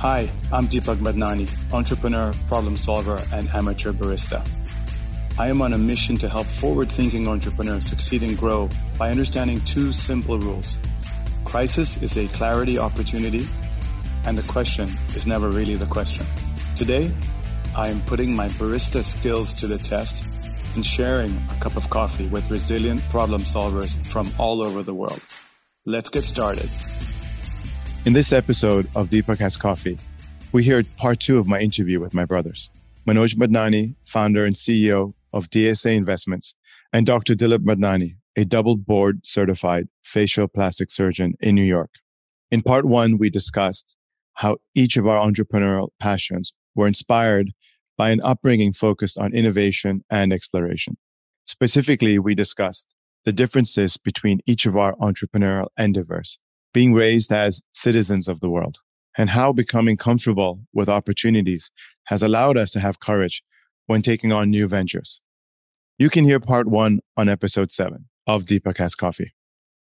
Hi, I'm Deepak Madnani, entrepreneur, problem solver, and amateur barista. I am on a mission to help forward thinking entrepreneurs succeed and grow by understanding two simple rules. Crisis is a clarity opportunity, and the question is never really the question. Today, I am putting my barista skills to the test and sharing a cup of coffee with resilient problem solvers from all over the world. Let's get started. In this episode of Deepak Has Coffee, we hear part two of my interview with my brothers, Manoj Madnani, founder and CEO of DSA Investments, and Dr. Dilip Madnani, a double board certified facial plastic surgeon in New York. In part one, we discussed how each of our entrepreneurial passions were inspired by an upbringing focused on innovation and exploration. Specifically, we discussed the differences between each of our entrepreneurial endeavors, being raised as citizens of the world, and how becoming comfortable with opportunities has allowed us to have courage when taking on new ventures. You can hear part one on episode seven of Deepak Has Coffee.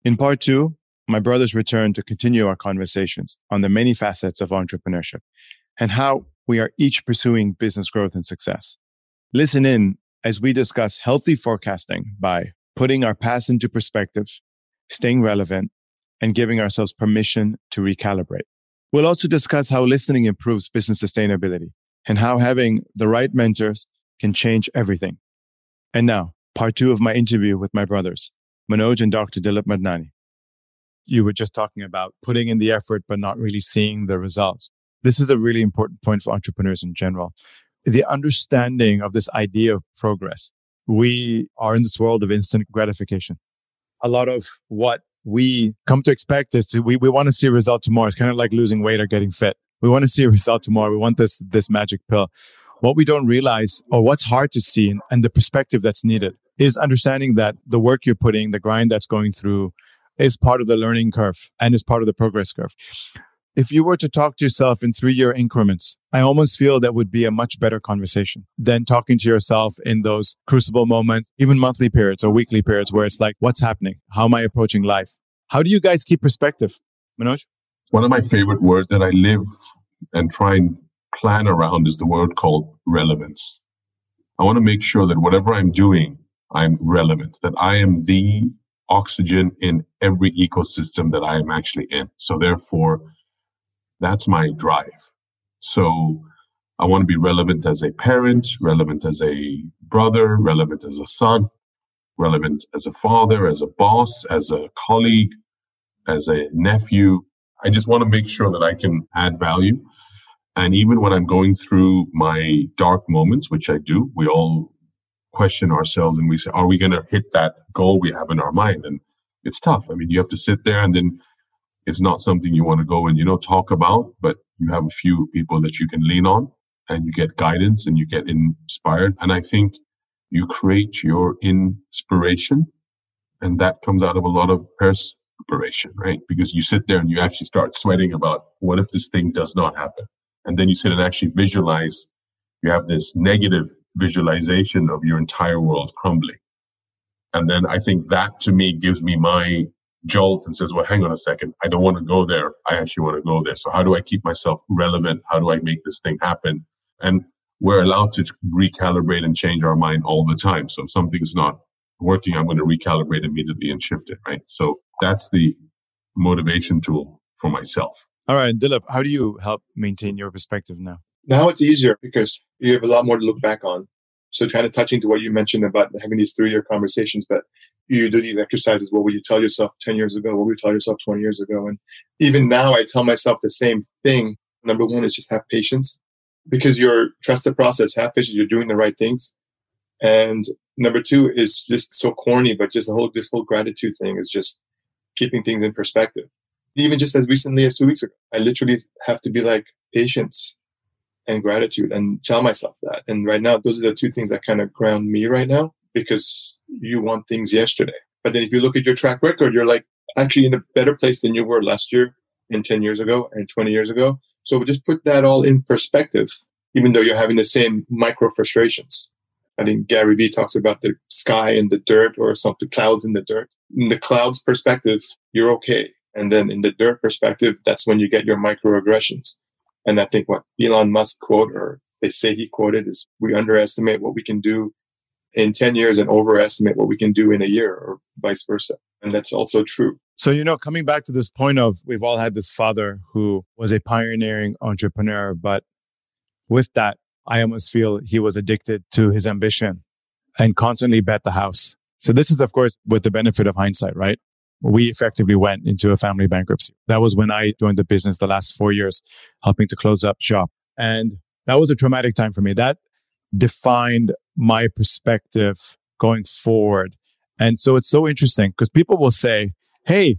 In part two, my brothers return to continue our conversations on the many facets of entrepreneurship and how we are each pursuing business growth and success. Listen in as we discuss healthy forecasting by putting our past into perspective, staying relevant, and giving ourselves permission to recalibrate. We'll also discuss how listening improves business sustainability and how having the right mentors can change everything. And now, part two of my interview with my brothers, Manoj and Dr. Dilip Madnani. You were just talking about putting in the effort, but not really seeing the results. This is a really important point for entrepreneurs in general. The understanding of this idea of progress. We are in this world of instant gratification. A lot of what we come to expect is we, we want to see a result tomorrow. It's kind of like losing weight or getting fit. We want to see a result tomorrow. We want this, this magic pill. What we don't realize or what's hard to see and the perspective that's needed is understanding that the work you're putting, the grind that's going through is part of the learning curve and is part of the progress curve if you were to talk to yourself in three year increments, I almost feel that would be a much better conversation than talking to yourself in those crucible moments, even monthly periods or weekly periods where it's like, what's happening? How am I approaching life? How do you guys keep perspective? Manoj? One of my favorite words that I live and try and plan around is the word called relevance. I want to make sure that whatever I'm doing, I'm relevant, that I am the oxygen in every ecosystem that I am actually in. So therefore, that's my drive. So I want to be relevant as a parent, relevant as a brother, relevant as a son, relevant as a father, as a boss, as a colleague, as a nephew. I just want to make sure that I can add value. And even when I'm going through my dark moments, which I do, we all question ourselves and we say, are we going to hit that goal we have in our mind? And it's tough. I mean, you have to sit there and then it's not something you want to go and you know talk about but you have a few people that you can lean on and you get guidance and you get inspired. And i think you create your inspiration and that comes out of a lot of perspiration right? Because you sit there and you actually start sweating about what if this thing does not happen? And then you sit and actually visualize you have this negative visualization of your entire world crumbling. And then i think that to me gives me my jolt and says, well, hang on a second. I don't want to go there. I actually want to go there. So how do I keep myself relevant? How do I make this thing happen? And we're allowed to recalibrate and change our mind all the time. So if something's not working, I'm going to recalibrate immediately and shift it. Right. So that's the motivation tool for myself. All right. Dilip, how do you help maintain your perspective now? Now it's easier because you have a lot more to look back on. So kind of touching to what you mentioned about having these three year conversations, but you do these exercises. What would you tell yourself 10 years ago? What would you tell yourself 20 years ago? And even now, I tell myself the same thing. Number one is just have patience because you're trust the process, have patience, you're doing the right things. And number two is just so corny, but just the whole, this whole gratitude thing is just keeping things in perspective. Even just as recently as two weeks ago, I literally have to be like patience and gratitude and tell myself that. And right now, those are the two things that kind of ground me right now because you want things yesterday. But then if you look at your track record, you're like actually in a better place than you were last year and 10 years ago and 20 years ago. So just put that all in perspective, even though you're having the same micro frustrations. I think Gary Vee talks about the sky and the dirt or something, clouds in the dirt. In the clouds perspective, you're okay. And then in the dirt perspective, that's when you get your microaggressions. And I think what Elon Musk quote or they say he quoted is we underestimate what we can do in 10 years and overestimate what we can do in a year or vice versa. And that's also true. So, you know, coming back to this point of we've all had this father who was a pioneering entrepreneur, but with that, I almost feel he was addicted to his ambition and constantly bet the house. So this is, of course, with the benefit of hindsight, right? We effectively went into a family bankruptcy. That was when I joined the business the last four years, helping to close up shop. And that was a traumatic time for me. That defined my perspective going forward. And so it's so interesting because people will say, Hey,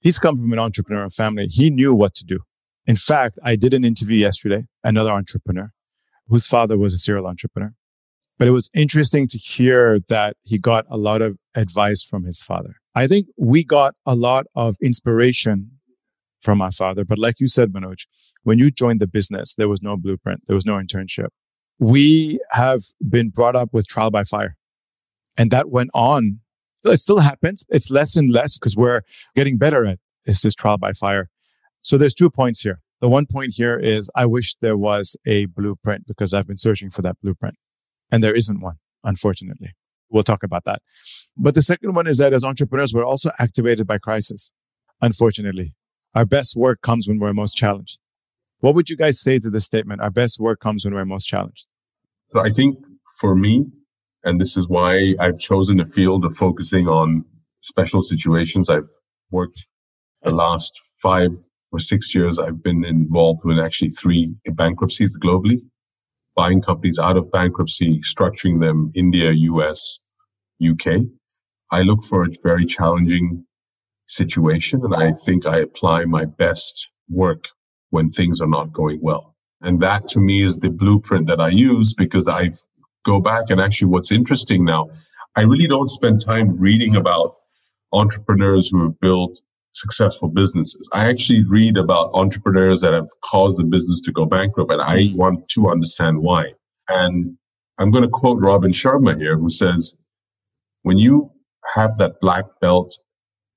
he's come from an entrepreneurial family. He knew what to do. In fact, I did an interview yesterday, another entrepreneur whose father was a serial entrepreneur. But it was interesting to hear that he got a lot of advice from his father. I think we got a lot of inspiration from my father. But like you said, Manoj, when you joined the business, there was no blueprint. There was no internship. We have been brought up with trial by fire and that went on. It still happens. It's less and less because we're getting better at is this trial by fire. So there's two points here. The one point here is I wish there was a blueprint because I've been searching for that blueprint and there isn't one, unfortunately. We'll talk about that. But the second one is that as entrepreneurs, we're also activated by crisis. Unfortunately, our best work comes when we're most challenged. What would you guys say to this statement? Our best work comes when we're most challenged. So I think for me, and this is why I've chosen a field of focusing on special situations. I've worked the last five or six years, I've been involved with actually three bankruptcies globally, buying companies out of bankruptcy, structuring them India, US, UK. I look for a very challenging situation and I think I apply my best work when things are not going well. And that to me is the blueprint that I use because I go back and actually what's interesting now, I really don't spend time reading about entrepreneurs who have built successful businesses. I actually read about entrepreneurs that have caused the business to go bankrupt, and I mm-hmm. want to understand why. And I'm going to quote Robin Sharma here, who says, when you have that black belt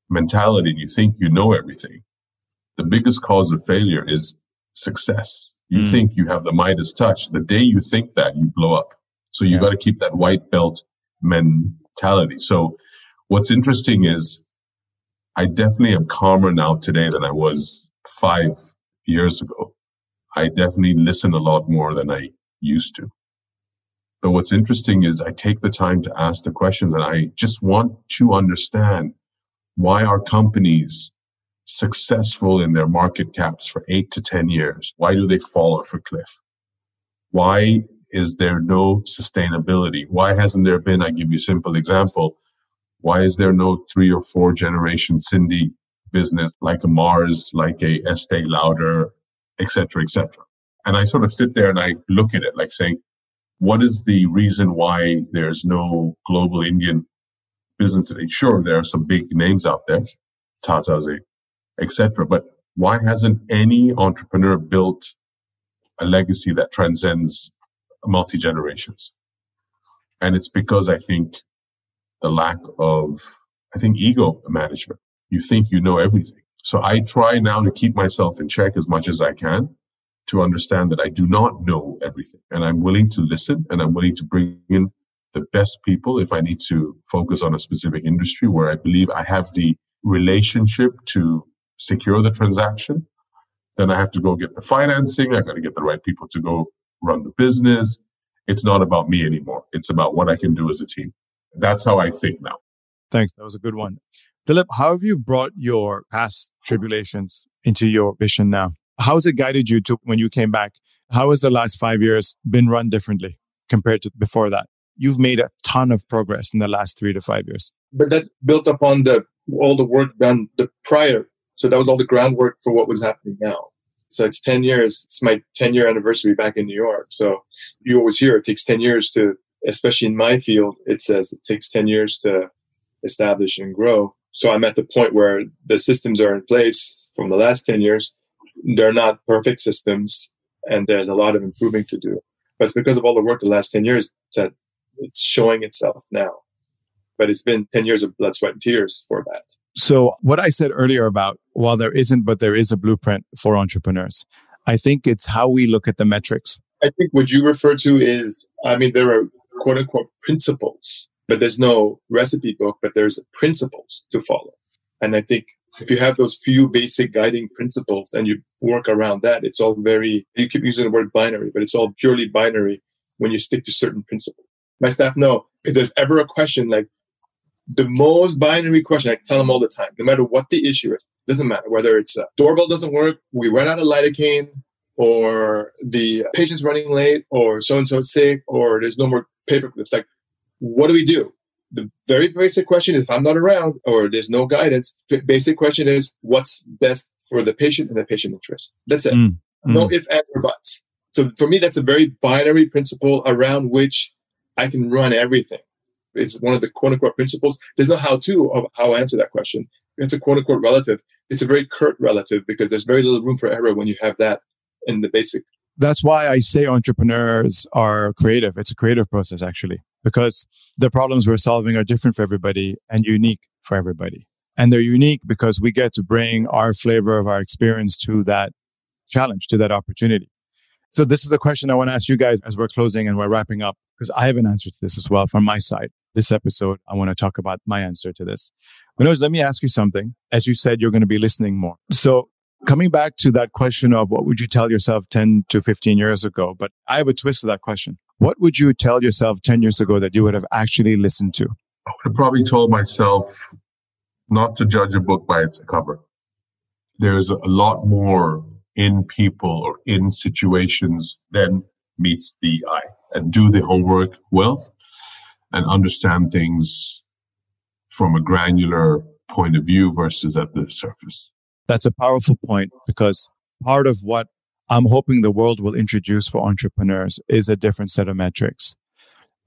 mentality and you think you know everything, the biggest cause of failure is success. You mm. think you have the Midas touch. The day you think that, you blow up. So you yeah. got to keep that white belt mentality. So what's interesting is I definitely am calmer now today than I was five years ago. I definitely listen a lot more than I used to. But what's interesting is I take the time to ask the questions and I just want to understand why are companies successful in their market caps for eight to 10 years? Why do they fall off a cliff? Why is there no sustainability? Why hasn't there been, I give you a simple example, why is there no three or four generation Sindhi business like a Mars, like a Estee Lauder, etc., etc.? And I sort of sit there and I look at it like saying, what is the reason why there's no global Indian business today? Sure, there are some big names out there, Tata, etc. But why hasn't any entrepreneur built a legacy that transcends multi generations? And it's because I think the lack of, I think, ego management. You think you know everything. So I try now to keep myself in check as much as I can to understand that I do not know everything. And I'm willing to listen and I'm willing to bring in the best people if I need to focus on a specific industry where I believe I have the relationship to secure the transaction. Then I have to go get the financing. I got to get the right people to go run the business. It's not about me anymore. It's about what I can do as a team. That's how I think now. Thanks. That was a good one. Dilip, how have you brought your past tribulations into your vision now? How has it guided you to when you came back? How has the last five years been run differently compared to before that? You've made a ton of progress in the last three to five years. But that's built upon the all the work done the prior. So that was all the groundwork for what was happening now. So it's 10 years. It's my 10 year anniversary back in New York. So you always hear it takes 10 years to especially in my field, it says it takes 10 years to establish and grow. So I'm at the point where the systems are in place from the last 10 years. They're not perfect systems and there's a lot of improving to do. But it's because of all the work the last 10 years that it's showing itself now. But it's been 10 years of blood, sweat, and tears for that. So, what I said earlier about while there isn't, but there is a blueprint for entrepreneurs, I think it's how we look at the metrics. I think what you refer to is, I mean, there are quote unquote principles, but there's no recipe book, but there's principles to follow. And I think if you have those few basic guiding principles and you work around that, it's all very, you keep using the word binary, but it's all purely binary when you stick to certain principles. My staff know if there's ever a question like the most binary question, I tell them all the time, no matter what the issue is, doesn't matter whether it's a doorbell doesn't work, we run out of lidocaine, or the patient's running late, or so and so sick, or there's no more paper clips. Like, what do we do? The very basic question is if I'm not around or there's no guidance, the basic question is what's best for the patient and the patient interest. That's it. Mm. No mm. if, ands, or buts. So for me, that's a very binary principle around which I can run everything. It's one of the quote unquote principles. There's no how to of how I answer that question. It's a quote unquote relative. It's a very curt relative because there's very little room for error when you have that in the basic. That's why I say entrepreneurs are creative. It's a creative process actually, because the problems we're solving are different for everybody and unique for everybody. And they're unique because we get to bring our flavor of our experience to that challenge, to that opportunity. So this is a question I want to ask you guys as we're closing and we're wrapping up because I have an answer to this as well from my side. This episode, I want to talk about my answer to this. Manoj, let me ask you something. As you said, you're going to be listening more. So coming back to that question of what would you tell yourself 10 to 15 years ago? But I have a twist to that question. What would you tell yourself 10 years ago that you would have actually listened to? I would have probably told myself not to judge a book by its cover. There's a lot more in people or in situations than meets the eye and do the homework well and understand things from a granular point of view versus at the surface. That's a powerful point because part of what I'm hoping the world will introduce for entrepreneurs is a different set of metrics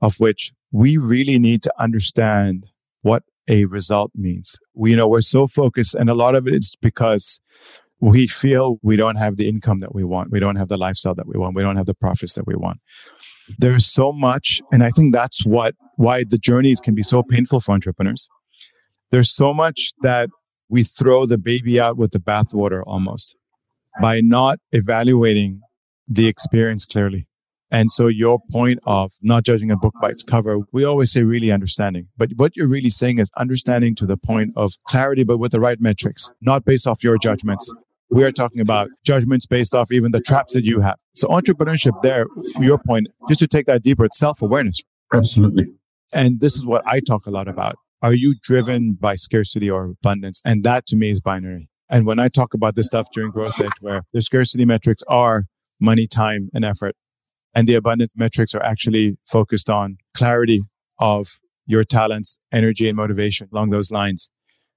of which we really need to understand what a result means. We you know we're so focused and a lot of it is because we feel we don't have the income that we want. We don't have the lifestyle that we want. We don't have the profits that we want. There's so much. And I think that's what, why the journeys can be so painful for entrepreneurs. There's so much that we throw the baby out with the bathwater almost by not evaluating the experience clearly. And so your point of not judging a book by its cover, we always say really understanding. But what you're really saying is understanding to the point of clarity, but with the right metrics, not based off your judgments. We are talking about judgments based off even the traps that you have. So entrepreneurship there, your point, just to take that deeper, it's self-awareness. Absolutely. And this is what I talk a lot about. Are you driven by scarcity or abundance? And that to me is binary. And when I talk about this stuff during Growth Edge, where the scarcity metrics are money, time, and effort, and the abundance metrics are actually focused on clarity of your talents, energy, and motivation along those lines.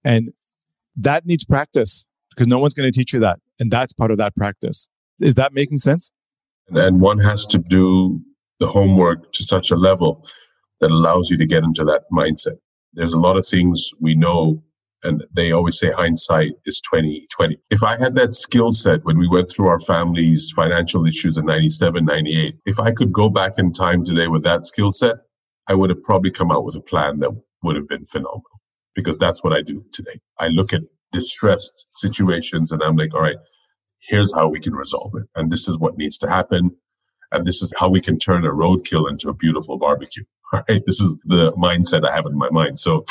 And that needs practice because no one's going to teach you that. And that's part of that practice. Is that making sense? And one has to do the homework to such a level that allows you to get into that mindset. There's a lot of things we know and they always say hindsight is 2020 if i had that skill set when we went through our family's financial issues in 97 98 if i could go back in time today with that skill set i would have probably come out with a plan that would have been phenomenal because that's what i do today i look at distressed situations and I'm like, all right, here's how we can resolve it. And this is what needs to happen. And this is how we can turn a roadkill into a beautiful barbecue. All right. This is the mindset I have in my mind. So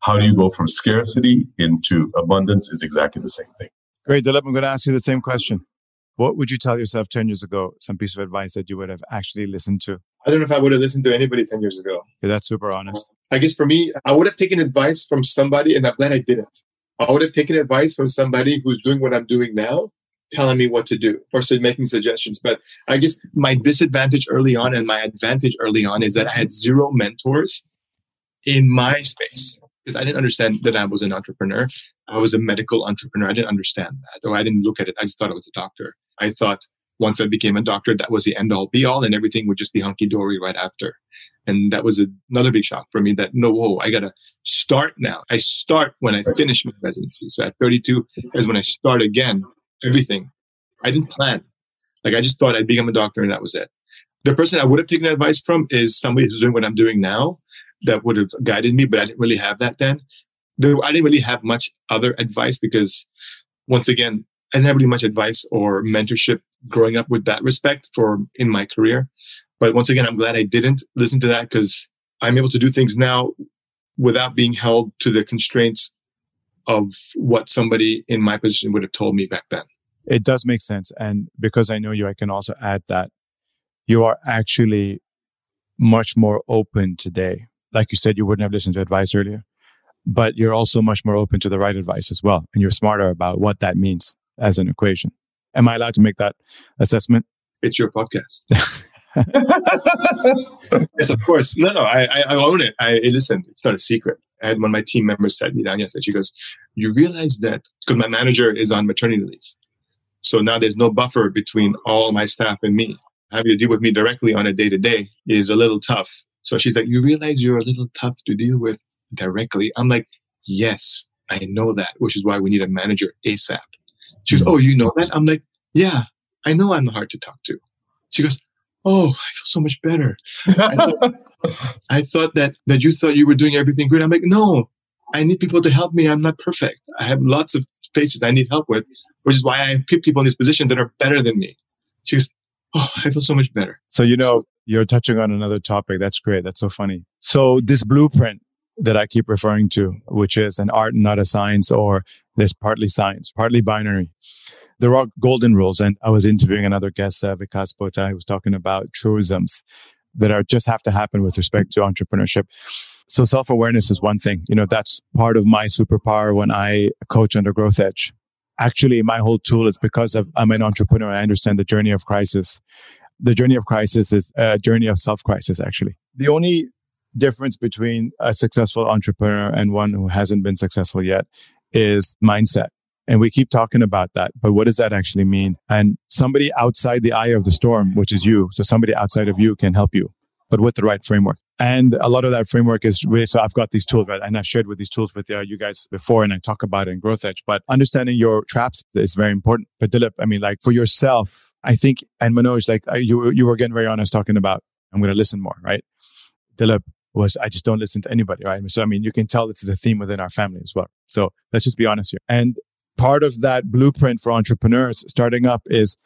how do you go from scarcity into abundance is exactly the same thing. Great. Dilip, I'm going to ask you the same question. What would you tell yourself 10 years ago, some piece of advice that you would have actually listened to? I don't know if I would have listened to anybody 10 years ago. Yeah, that's super honest. I guess for me, I would have taken advice from somebody and I'm glad I didn't. I would have taken advice from somebody who's doing what I'm doing now, telling me what to do or making suggestions. But I guess my disadvantage early on and my advantage early on is that I had zero mentors in my space because I didn't understand that I was an entrepreneur. I was a medical entrepreneur. I didn't understand that, or I didn't look at it. I just thought I was a doctor. I thought once I became a doctor, that was the end all be all, and everything would just be hunky dory right after. And that was another big shock for me that no, whoa, I got to start now. I start when I finish my residency. So at 32 is when I start again, everything. I didn't plan. Like I just thought I'd become a doctor and that was it. The person I would have taken advice from is somebody who's doing what I'm doing now that would have guided me, but I didn't really have that then. I didn't really have much other advice because once again, I didn't have really much advice or mentorship growing up with that respect for in my career. But once again, I'm glad I didn't listen to that because I'm able to do things now without being held to the constraints of what somebody in my position would have told me back then. It does make sense. And because I know you, I can also add that you are actually much more open today. Like you said, you wouldn't have listened to advice earlier, but you're also much more open to the right advice as well. And you're smarter about what that means as an equation. Am I allowed to make that assessment? It's your podcast. yes, of course. No, no, I, I own it. I listen. It's not a secret. I had one of my team members sat me down yesterday. She goes, "You realize that because my manager is on maternity leave, so now there's no buffer between all my staff and me. Having to deal with me directly on a day to day is a little tough." So she's like, "You realize you're a little tough to deal with directly?" I'm like, "Yes, I know that, which is why we need a manager ASAP." She goes, "Oh, you know that?" I'm like, "Yeah, I know I'm hard to talk to." She goes, oh, I feel so much better. I thought, I thought that that you thought you were doing everything great. I'm like, no, I need people to help me. I'm not perfect. I have lots of spaces I need help with, which is why I put people in this position that are better than me. She goes, oh, I feel so much better. So you know, you're touching on another topic. That's great. That's so funny. So this blueprint that I keep referring to, which is an art, not a science, or this partly science, partly binary there are golden rules. And I was interviewing another guest, uh, Vikas Pota, who was talking about truisms that are just have to happen with respect to entrepreneurship. So self awareness is one thing. You know, that's part of my superpower when I coach under Growth Edge. Actually, my whole tool is because I'm an entrepreneur. I understand the journey of crisis. The journey of crisis is a journey of self crisis, actually. The only difference between a successful entrepreneur and one who hasn't been successful yet is mindset. And we keep talking about that. But what does that actually mean? And somebody outside the eye of the storm, which is you. So somebody outside of you can help you, but with the right framework. And a lot of that framework is really, so I've got these tools, right? And I've shared with these tools with you guys before and I talk about it in Growth Edge, but understanding your traps is very important. But Dilip, I mean, like for yourself, I think, and Manoj, like you, you were getting very honest talking about, I'm going to listen more, right? Dilip was, I just don't listen to anybody, right? So, I mean, you can tell this is a theme within our family as well. So let's just be honest here. And part of that blueprint for entrepreneurs starting up is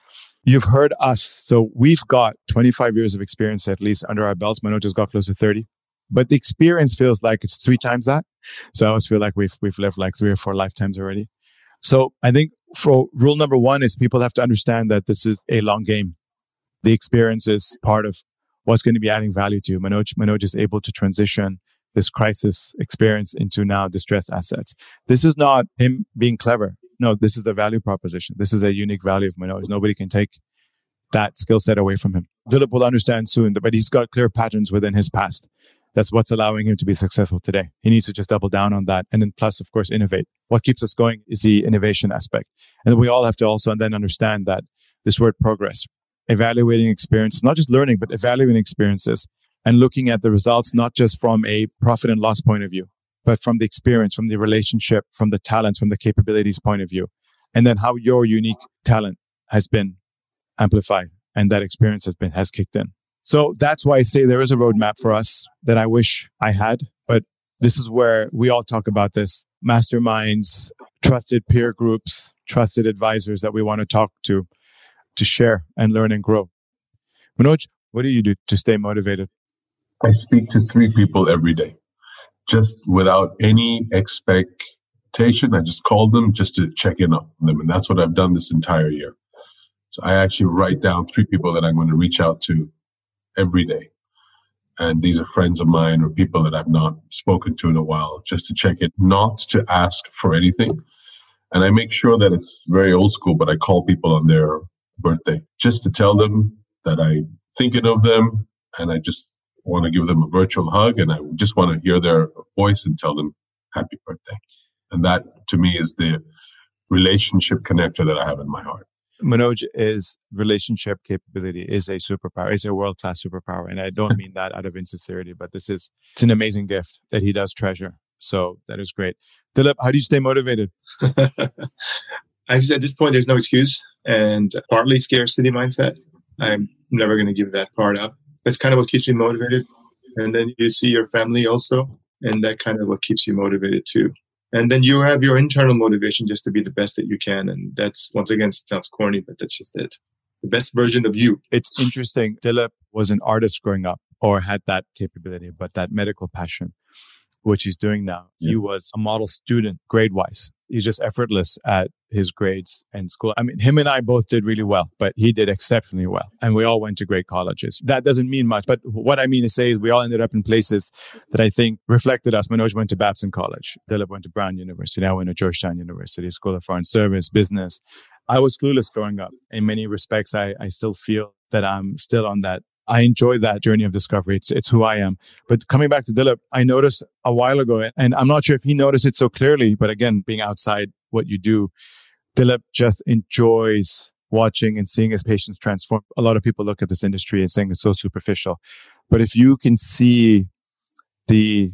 you've heard us. So we've got 25 years of experience at least under our belts. Manoj has got close to 30, but the experience feels like it's three times that. So I always feel like we've, we've lived like three or four lifetimes already. So I think for rule number one is people have to understand that this is a long game. The experience is part of what's going to be adding value to you. Manoj, Manoj is able to transition this crisis experience into now distress assets. This is not him being clever. No, this is the value proposition. This is a unique value of Manoj. Nobody can take that skill set away from him. Dilip will understand soon, but he's got clear patterns within his past. That's what's allowing him to be successful today. He needs to just double down on that. And then plus, of course, innovate. What keeps us going is the innovation aspect. And we all have to also then understand that this word progress, evaluating experiences, not just learning, but evaluating experiences and looking at the results, not just from a profit and loss point of view, but from the experience, from the relationship, from the talents, from the capabilities point of view. And then how your unique talent has been amplified and that experience has been, has kicked in. So that's why I say there is a roadmap for us that I wish I had, but this is where we all talk about this masterminds, trusted peer groups, trusted advisors that we want to talk to, to share and learn and grow. Manoj, what do you do to stay motivated? I speak to three people every day, just without any expectation. I just call them just to check in on them. And that's what I've done this entire year. So I actually write down three people that I'm going to reach out to every day. And these are friends of mine or people that I've not spoken to in a while, just to check in, not to ask for anything. And I make sure that it's very old school, but I call people on their birthday just to tell them that I'm thinking of them and I just want to give them a virtual hug and I just want to hear their voice and tell them happy birthday. And that to me is the relationship connector that I have in my heart. Manoj is relationship capability is a superpower. It's a world class superpower. And I don't mean that out of insincerity, but this is, it's an amazing gift that he does treasure. So that is great. Dilip, how do you stay motivated? I said at this point, there's no excuse and partly scarcity mindset. I'm never going to give that part up that's kind of what keeps me motivated. And then you see your family also, and that kind of what keeps you motivated too. And then you have your internal motivation just to be the best that you can. And that's once again sounds corny, but that's just it. The best version of you. It's interesting. Dilip was an artist growing up or had that capability, but that medical passion, which he's doing now. Yeah. He was a model student grade wise. He's just effortless at his grades and school. I mean, him and I both did really well, but he did exceptionally well. And we all went to great colleges. That doesn't mean much, but what I mean to say is we all ended up in places that I think reflected us. Manoj went to Babson College. Dilip went to Brown University. I went to Georgetown University, School of Foreign Service, business. I was clueless growing up. In many respects, I, I still feel that I'm still on that I enjoy that journey of discovery. It's, it's who I am. But coming back to Dilip, I noticed a while ago, and I'm not sure if he noticed it so clearly, but again, being outside what you do, Dilip just enjoys watching and seeing his patients transform. A lot of people look at this industry and saying it's so superficial. But if you can see the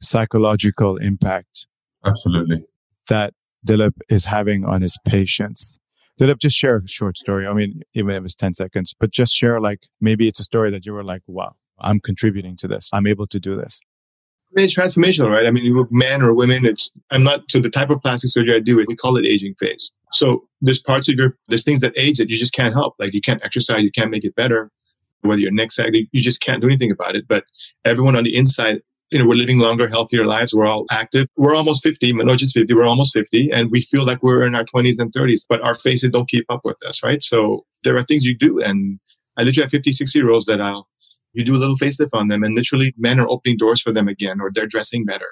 psychological impact absolutely that Dilip is having on his patients Dilip, just share a short story. I mean, even if it's 10 seconds, but just share like maybe it's a story that you were like, wow, I'm contributing to this. I'm able to do this. I mean, it's transformational, right? I mean, men or women, it's, I'm not, so the type of plastic surgery I do, we call it aging phase. So there's parts of your, there's things that age that you just can't help. Like you can't exercise, you can't make it better. Whether your neck sag, you just can't do anything about it. But everyone on the inside you know, we're living longer, healthier lives. We're all active. We're almost 50, not just 50, we're almost 50. And we feel like we're in our 20s and 30s, but our faces don't keep up with us, right? So there are things you do. And I literally have 50, 60 year olds that I'll, you do a little facelift on them and literally men are opening doors for them again, or they're dressing better,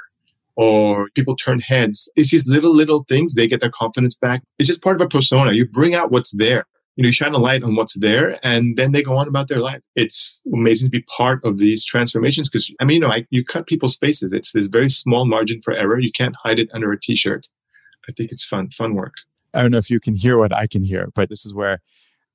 or people turn heads. It's these little, little things. They get their confidence back. It's just part of a persona. You bring out what's there you know, you shine a light on what's there and then they go on about their life. It's amazing to be part of these transformations because, I mean, you know, I, you cut people's faces. It's this very small margin for error. You can't hide it under a t-shirt. I think it's fun, fun work. I don't know if you can hear what I can hear, but this is where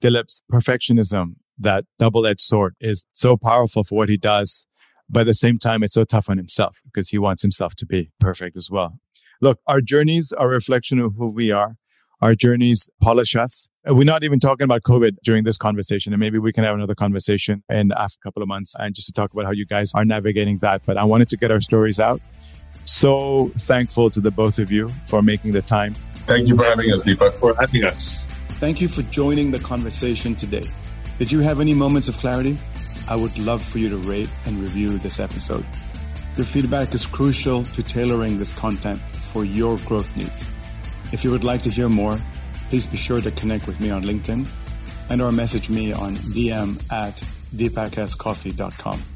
Dilip's perfectionism, that double-edged sword is so powerful for what he does. But at the same time, it's so tough on himself because he wants himself to be perfect as well. Look, our journeys are a reflection of who we are. Our journeys polish us uh, we're not even talking about COVID during this conversation, and maybe we can have another conversation in a couple of months and just to talk about how you guys are navigating that. But I wanted to get our stories out. So thankful to the both of you for making the time. Thank you for having us, Deepak. For having us. Thank you for joining the conversation today. Did you have any moments of clarity? I would love for you to rate and review this episode. Your feedback is crucial to tailoring this content for your growth needs. If you would like to hear more, please be sure to connect with me on LinkedIn and or message me on dm at deepakscoffee.com.